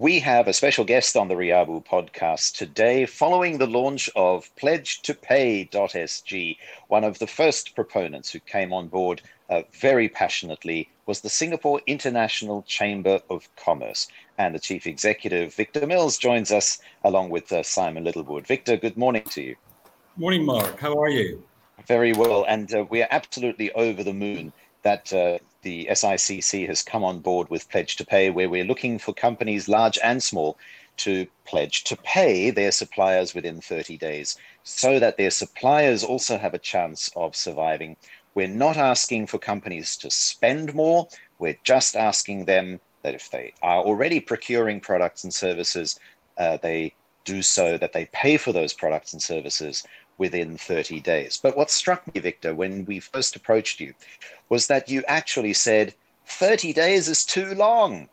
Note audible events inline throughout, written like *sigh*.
We have a special guest on the Riabu podcast today following the launch of Pledge to Pay.sg. One of the first proponents who came on board uh, very passionately was the Singapore International Chamber of Commerce. And the chief executive, Victor Mills, joins us along with uh, Simon Littlewood. Victor, good morning to you. Morning, Mark. How are you? Very well. And uh, we are absolutely over the moon that uh, the SICC has come on board with Pledge to Pay, where we're looking for companies, large and small, to pledge to pay their suppliers within 30 days so that their suppliers also have a chance of surviving. We're not asking for companies to spend more, we're just asking them that if they are already procuring products and services, uh, they do so that they pay for those products and services within 30 days. But what struck me, Victor, when we first approached you was that you actually said 30 days is too long.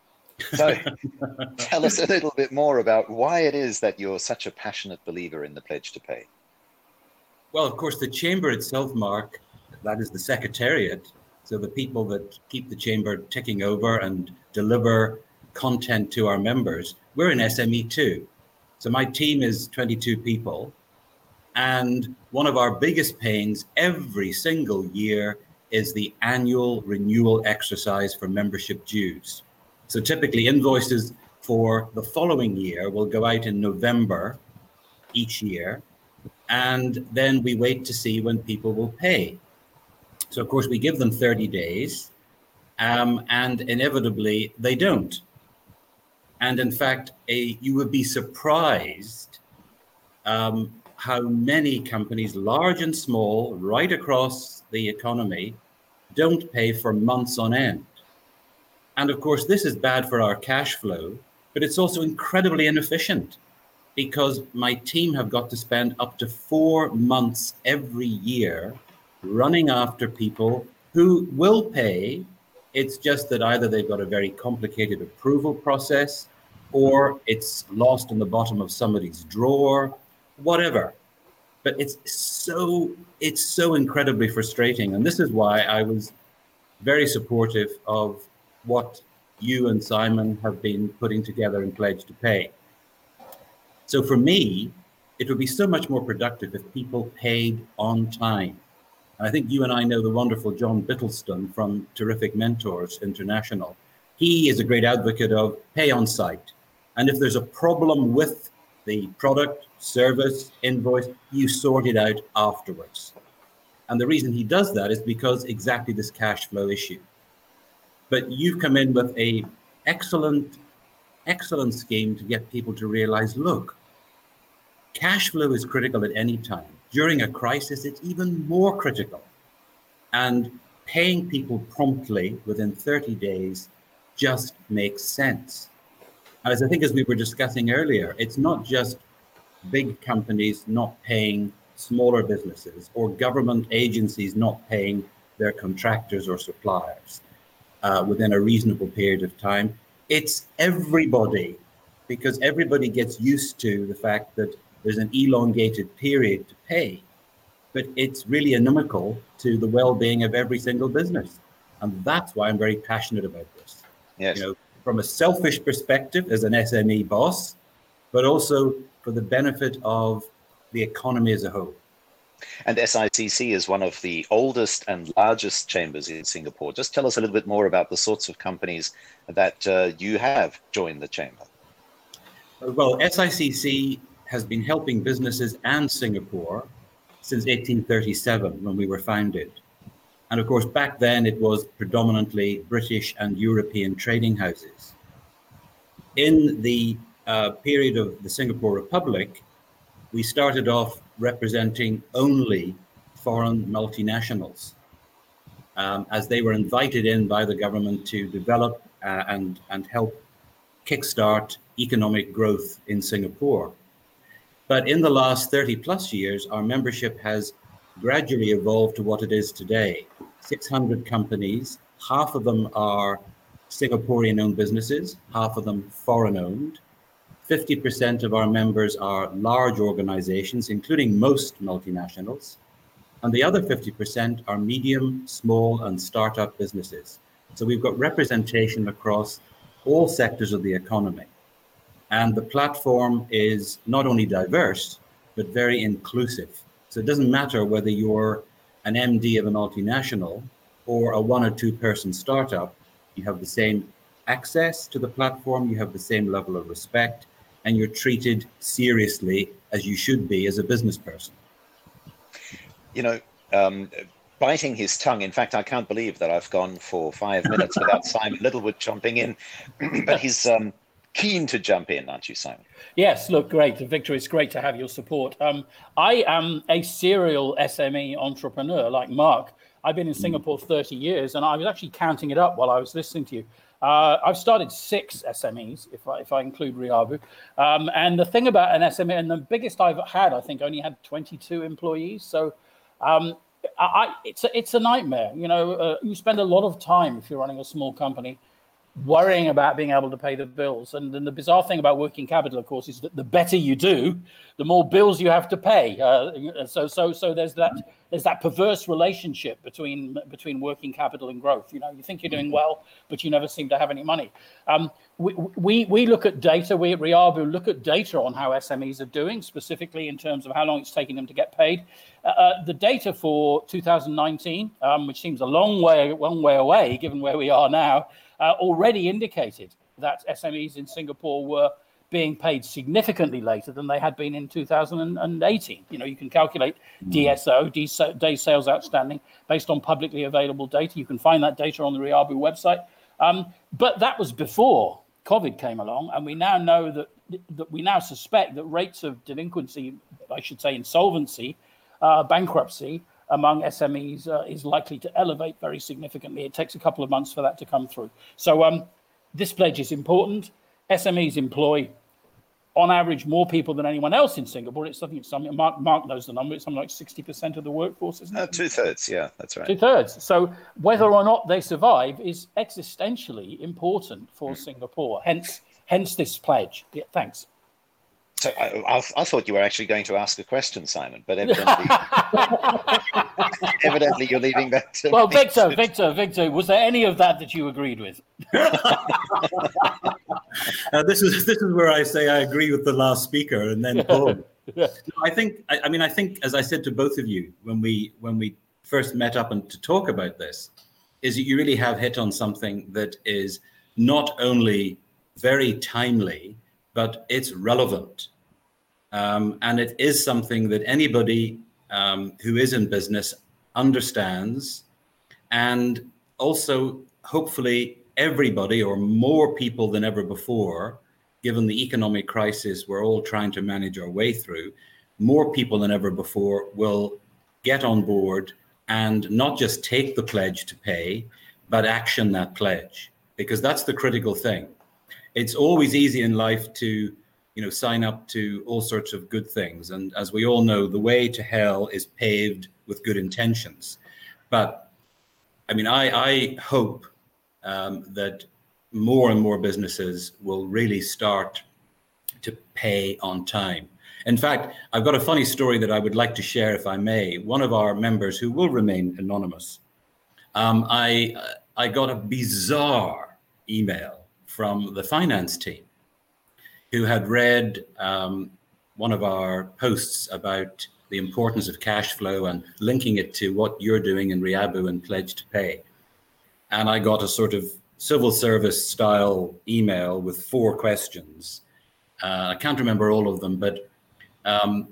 So *laughs* tell us a little bit more about why it is that you're such a passionate believer in the pledge to pay. Well, of course, the chamber itself, Mark, that is the secretariat. So the people that keep the chamber ticking over and deliver content to our members, we're an SME too. So my team is 22 people. And one of our biggest pains every single year is the annual renewal exercise for membership dues. So typically, invoices for the following year will go out in November each year. And then we wait to see when people will pay. So, of course, we give them 30 days, um, and inevitably they don't. And in fact, a, you would be surprised um, how many companies, large and small, right across the economy, don't pay for months on end. And of course, this is bad for our cash flow, but it's also incredibly inefficient because my team have got to spend up to four months every year running after people who will pay. It's just that either they've got a very complicated approval process or it's lost in the bottom of somebody's drawer whatever. But it's so it's so incredibly frustrating, and this is why I was very supportive of what you and Simon have been putting together in Pledge to Pay. So for me, it would be so much more productive if people paid on time. And I think you and I know the wonderful John Bittleston from Terrific Mentors International. He is a great advocate of pay on sight. And if there's a problem with the product, service, invoice, you sort it out afterwards. And the reason he does that is because exactly this cash flow issue. But you've come in with a excellent, excellent scheme to get people to realize, look, cash flow is critical at any time. During a crisis, it's even more critical. And paying people promptly within 30 days just makes sense. As I think, as we were discussing earlier, it's not just big companies not paying smaller businesses or government agencies not paying their contractors or suppliers uh, within a reasonable period of time. It's everybody, because everybody gets used to the fact that there's an elongated period to pay, but it's really inimical to the well-being of every single business, and that's why I'm very passionate about this. Yes. You know, from a selfish perspective as an SME boss, but also for the benefit of the economy as a whole. And SICC is one of the oldest and largest chambers in Singapore. Just tell us a little bit more about the sorts of companies that uh, you have joined the chamber. Well, SICC has been helping businesses and Singapore since 1837 when we were founded. And of course, back then it was predominantly British and European trading houses. In the uh, period of the Singapore Republic, we started off representing only foreign multinationals, um, as they were invited in by the government to develop uh, and, and help kickstart economic growth in Singapore. But in the last 30 plus years, our membership has gradually evolved to what it is today 600 companies, half of them are Singaporean owned businesses, half of them foreign owned. 50% of our members are large organizations, including most multinationals. And the other 50% are medium, small, and startup businesses. So we've got representation across all sectors of the economy. And the platform is not only diverse, but very inclusive. So it doesn't matter whether you're an MD of a multinational or a one or two person startup, you have the same access to the platform, you have the same level of respect, and you're treated seriously as you should be as a business person. You know, um, biting his tongue. In fact, I can't believe that I've gone for five minutes without *laughs* Simon Littlewood jumping in, *clears throat* but he's um, keen to jump in, aren't you, Simon? Yes, look, great. Victor, it's great to have your support. Um, I am a serial SME entrepreneur like Mark. I've been in hmm. Singapore 30 years, and I was actually counting it up while I was listening to you. Uh, I've started six SMEs, if I, if I include Riabu. Um, and the thing about an SME, and the biggest I've had, I think, only had 22 employees. So um, I, it's, a, it's a nightmare. You know, uh, you spend a lot of time if you're running a small company worrying about being able to pay the bills. And then the bizarre thing about working capital, of course, is that the better you do, the more bills you have to pay. Uh, so, so, so there's that there's that perverse relationship between between working capital and growth. You know, you think you're doing well, but you never seem to have any money. Um, we, we we look at data. We at Riabu look at data on how SMEs are doing, specifically in terms of how long it's taking them to get paid. Uh, uh the data for 2019, um, which seems a long way long way away, given where we are now uh, already indicated that SMEs in Singapore were being paid significantly later than they had been in 2018. You know, you can calculate hmm. DSO, day sales outstanding, based on publicly available data. You can find that data on the Riabu website. Um, but that was before COVID came along, and we now know that, that we now suspect that rates of delinquency, I should say insolvency, uh, bankruptcy, among SMEs uh, is likely to elevate very significantly. It takes a couple of months for that to come through. So um, this pledge is important. SMEs employ, on average, more people than anyone else in Singapore. It's something. something Mark, Mark knows the number. It's something like sixty percent of the workforce, isn't it? Uh, two thirds. Yeah, that's right. Two thirds. So whether or not they survive is existentially important for mm. Singapore. Hence, hence this pledge. Yeah, thanks. So I, I, I, thought you were actually going to ask a question, Simon, but evidently, *laughs* evidently you're leaving that to Well, Victor, Victor, Victor, was there any of that that you agreed with? *laughs* uh, this is this is where I say I agree with the last speaker, and then boom. I think I, I mean I think as I said to both of you when we when we first met up and to talk about this, is that you really have hit on something that is not only very timely but it's relevant. Um, and it is something that anybody um, who is in business understands. And also, hopefully, everybody or more people than ever before, given the economic crisis we're all trying to manage our way through, more people than ever before will get on board and not just take the pledge to pay, but action that pledge, because that's the critical thing it's always easy in life to you know sign up to all sorts of good things. And as we all know the way to hell is paved with good intentions. But i mean i i hope um, that more and more businesses will really start to pay on time. In fact i've got a funny story that i would like to share if i may. One of our members who will remain anonymous um, i i got a bizarre email from the finance team who had read um, one of our posts about the importance of cash flow and linking it to what you're doing in Riabu and Pledge to Pay. And I got a sort of civil service style email with four questions. Uh, I can't remember all of them, but um,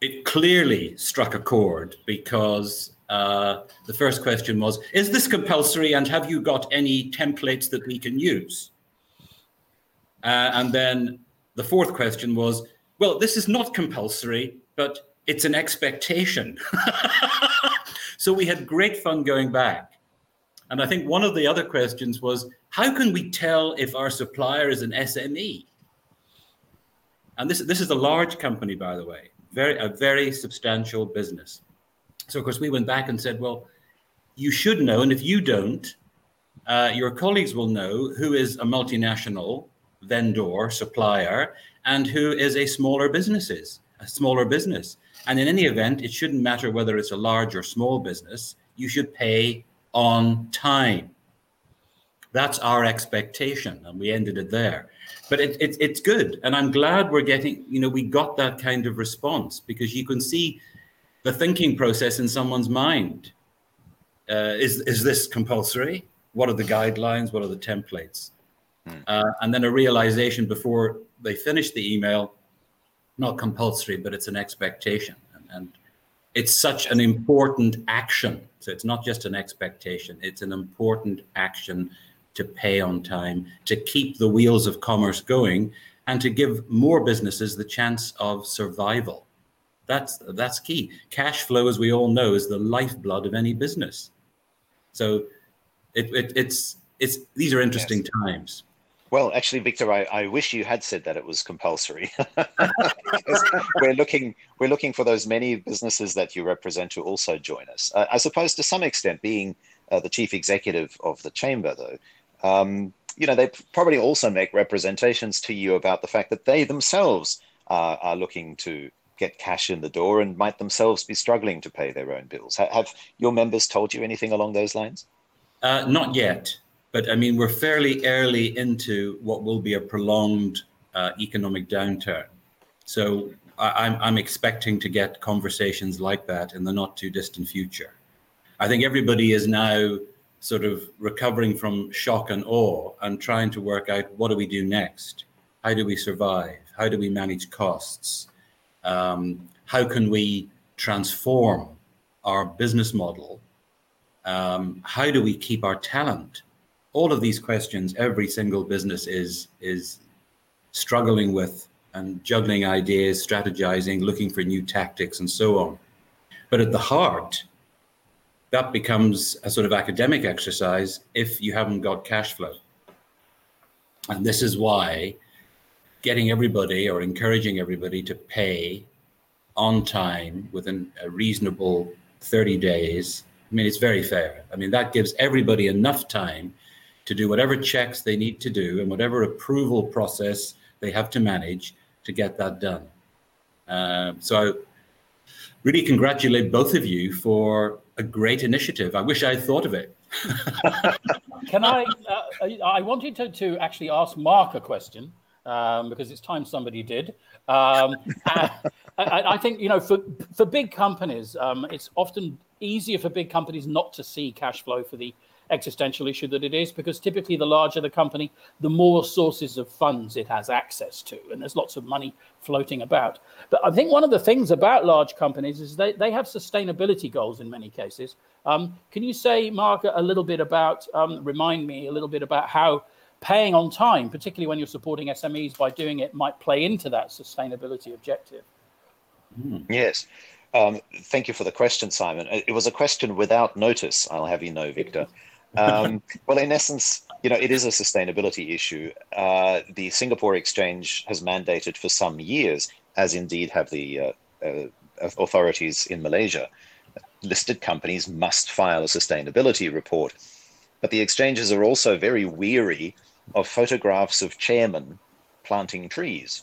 it clearly struck a chord because uh, the first question was Is this compulsory and have you got any templates that we can use? Uh, and then the fourth question was, well, this is not compulsory, but it's an expectation. *laughs* so we had great fun going back. And I think one of the other questions was, how can we tell if our supplier is an SME? And this, this is a large company, by the way, very, a very substantial business. So, of course, we went back and said, well, you should know. And if you don't, uh, your colleagues will know who is a multinational vendor, supplier, and who is a smaller businesses, a smaller business. And in any event, it shouldn't matter whether it's a large or small business. You should pay on time. That's our expectation, and we ended it there. But it, it, it's good, and I'm glad we're getting. You know, we got that kind of response because you can see the thinking process in someone's mind. Uh, is is this compulsory? What are the guidelines? What are the templates? Hmm. Uh, and then a realization before they finish the email, not compulsory, but it's an expectation, and, and it's such an important action. So it's not just an expectation; it's an important action to pay on time, to keep the wheels of commerce going, and to give more businesses the chance of survival. That's that's key. Cash flow, as we all know, is the lifeblood of any business. So it, it, it's it's these are interesting yes. times. Well, actually, Victor, I, I wish you had said that it was compulsory. *laughs* *laughs* we're looking we're looking for those many businesses that you represent to also join us. Uh, I suppose to some extent, being uh, the chief executive of the chamber, though, um, you know, they probably also make representations to you about the fact that they themselves uh, are looking to get cash in the door and might themselves be struggling to pay their own bills. Have your members told you anything along those lines? Uh, not yet, but I mean, we're fairly early into what will be a prolonged uh, economic downturn. So I, I'm, I'm expecting to get conversations like that in the not too distant future. I think everybody is now sort of recovering from shock and awe and trying to work out what do we do next? How do we survive? How do we manage costs? Um, how can we transform our business model? Um, how do we keep our talent? All of these questions, every single business is is struggling with and juggling ideas, strategizing, looking for new tactics, and so on. But at the heart, that becomes a sort of academic exercise if you haven't got cash flow. And this is why getting everybody or encouraging everybody to pay on time within a reasonable 30 days. I mean, it's very fair. I mean, that gives everybody enough time to do whatever checks they need to do and whatever approval process they have to manage to get that done. Uh, so really congratulate both of you for a great initiative. I wish I had thought of it. *laughs* Can I? Uh, I wanted to, to actually ask Mark a question um, because it's time somebody did. Um, *laughs* I, I, think you know for for big companies, um, it's often easier for big companies not to see cash flow for the existential issue that it is because typically the larger the company the more sources of funds it has access to and there's lots of money floating about but i think one of the things about large companies is they, they have sustainability goals in many cases um, can you say mark a little bit about um, remind me a little bit about how paying on time, particularly when you're supporting SMEs by doing it, might play into that sustainability objective. Mm. Yes. Um, thank you for the question, Simon. It was a question without notice, I'll have you know, Victor. *laughs* Um, well, in essence, you know, it is a sustainability issue. Uh, the Singapore Exchange has mandated for some years, as indeed have the uh, uh, authorities in Malaysia, listed companies must file a sustainability report. But the exchanges are also very weary of photographs of chairmen planting trees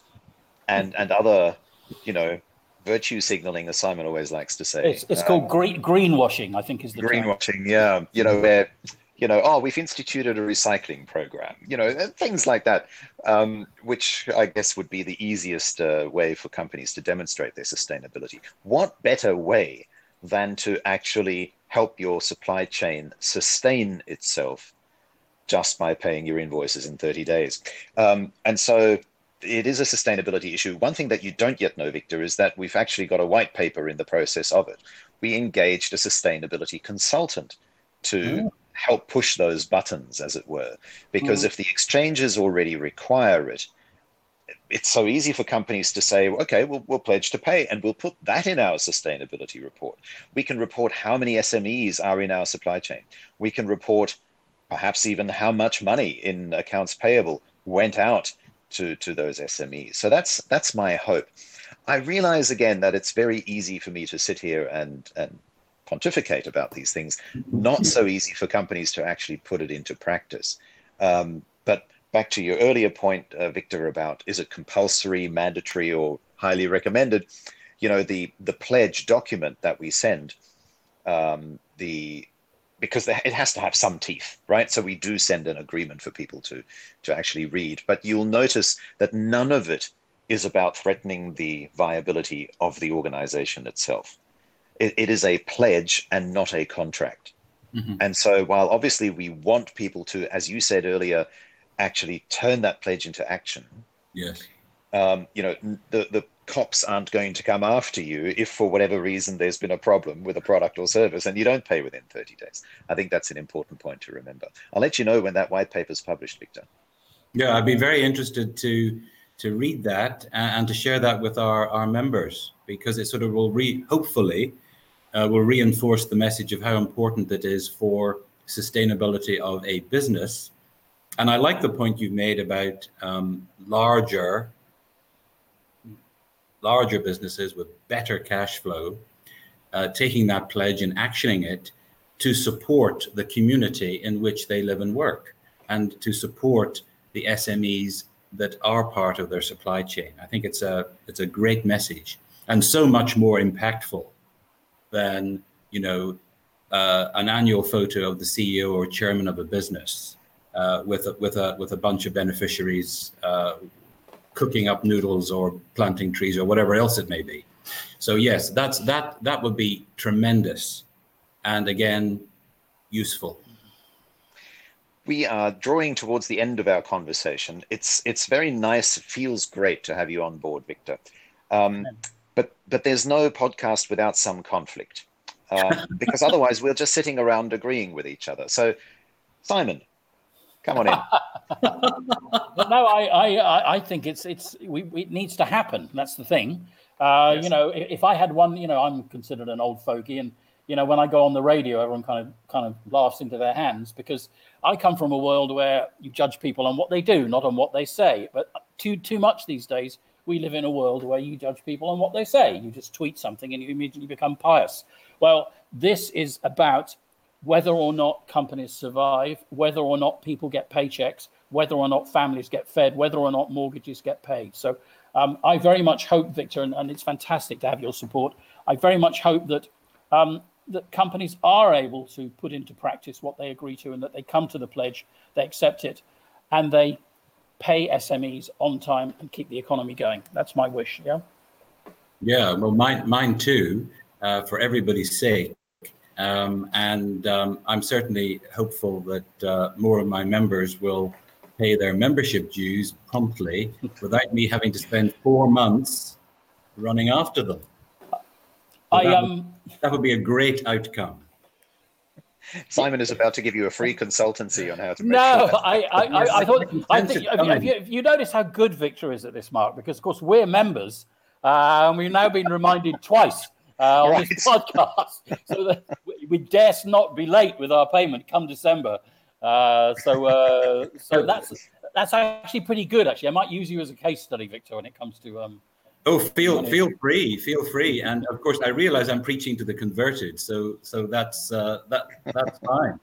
and and other you know virtue signaling as simon always likes to say it's, it's um, called green greenwashing i think is the greenwashing term. yeah you know where you know oh we've instituted a recycling program you know things like that um, which i guess would be the easiest uh, way for companies to demonstrate their sustainability what better way than to actually help your supply chain sustain itself just by paying your invoices in 30 days. Um, and so it is a sustainability issue. One thing that you don't yet know, Victor, is that we've actually got a white paper in the process of it. We engaged a sustainability consultant to mm. help push those buttons, as it were, because mm. if the exchanges already require it, it's so easy for companies to say, okay, we'll, we'll pledge to pay and we'll put that in our sustainability report. We can report how many SMEs are in our supply chain. We can report perhaps even how much money in accounts payable went out to, to those SMEs. So that's that's my hope. I realize again that it's very easy for me to sit here and and pontificate about these things. Not so easy for companies to actually put it into practice. Um, but back to your earlier point, uh, Victor, about is it compulsory, mandatory, or highly recommended? You know, the the pledge document that we send, um, the because it has to have some teeth, right? So we do send an agreement for people to to actually read. But you'll notice that none of it is about threatening the viability of the organization itself. it, it is a pledge and not a contract. Mm-hmm. And so, while obviously we want people to, as you said earlier, actually turn that pledge into action. Yes. Um, you know, the the cops aren't going to come after you if for whatever reason there's been a problem with a product or service and you don't pay within 30 days. I think that's an important point to remember. I'll let you know when that white paper is published, Victor. Yeah, I'd be very interested to to read that and, to share that with our, our members because it sort of will re hopefully uh, will reinforce the message of how important it is for sustainability of a business. And I like the point you've made about um, larger larger businesses with better cash flow, uh, taking that pledge and actioning it to support the community in which they live and work and to support the SMEs that are part of their supply chain. I think it's a it's a great message and so much more impactful than you know uh, an annual photo of the CEO or chairman of a business uh, with a, with a with a bunch of beneficiaries uh, cooking up noodles or planting trees or whatever else it may be. So yes, that's that that would be tremendous, and again, useful. We are drawing towards the end of our conversation. It's it's very nice. It feels great to have you on board, Victor. Um, but but there's no podcast without some conflict, uh, *laughs* because otherwise we're just sitting around agreeing with each other. So, Simon, Come on in. *laughs* no, I, I, I think it's it's we, it needs to happen. That's the thing. Uh, yes. You know, if, I had one, you know, I'm considered an old fogey, and you know, when I go on the radio, everyone kind of kind of laughs into their hands because I come from a world where you judge people on what they do, not on what they say. But too too much these days, we live in a world where you judge people on what they say. You just tweet something and you immediately become pious. Well, this is about whether or not companies survive, whether or not people get paychecks, whether or not families get fed, whether or not mortgages get paid. So um, I very much hope, Victor, and, and, it's fantastic to have your support. I very much hope that um, that companies are able to put into practice what they agree to, and that they come to the pledge, they accept it, and they pay SMEs on time and keep the economy going. That's my wish. Yeah. Yeah. Well, mine, mine too. Uh, for everybody's sake, um, and um, I'm certainly hopeful that uh, more of my members will pay their membership dues promptly *laughs* without me having to spend four months running after them. So I, that, um, would, that would be a great outcome. *laughs* Simon is about to give you a free consultancy on how to. no, sure *laughs* I, I, I, I, thought. I think if you, if you, notice how good Victor is at this, Mark, because of course we're members, uh, and we've now been reminded twice uh, on right. this *laughs* podcast, so that we dare not be late with our payment come December. Uh, so, uh, so *laughs* that's that's actually pretty good. Actually, I might use you as a case study, Victor, when it comes to. Um, oh, feel money. feel free, feel free, and of course, I realize I'm preaching to the converted, so so that's uh, that that's *laughs* fine.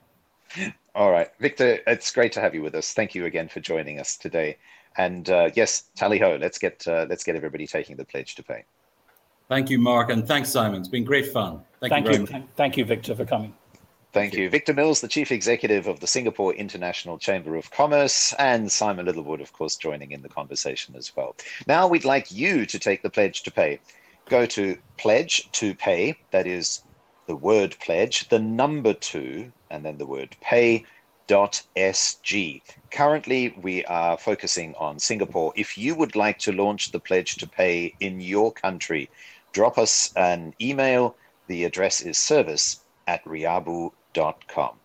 All right, Victor, it's great to have you with us. Thank you again for joining us today. And uh, yes, tally ho, let's get uh, let's get everybody taking the pledge to pay. Thank you, Mark, and thanks, Simon. It's been great fun. Thank, Thank you. you. Thank you, Victor, for coming. Thank you. Victor Mills, the Chief Executive of the Singapore International Chamber of Commerce, and Simon Littlewood, of course, joining in the conversation as well. Now we'd like you to take the pledge to pay. Go to pledge to pay, that is the word pledge, the number two, and then the word pay. .sg. Currently, we are focusing on Singapore. If you would like to launch the pledge to pay in your country, drop us an email. The address is service at riabu.com.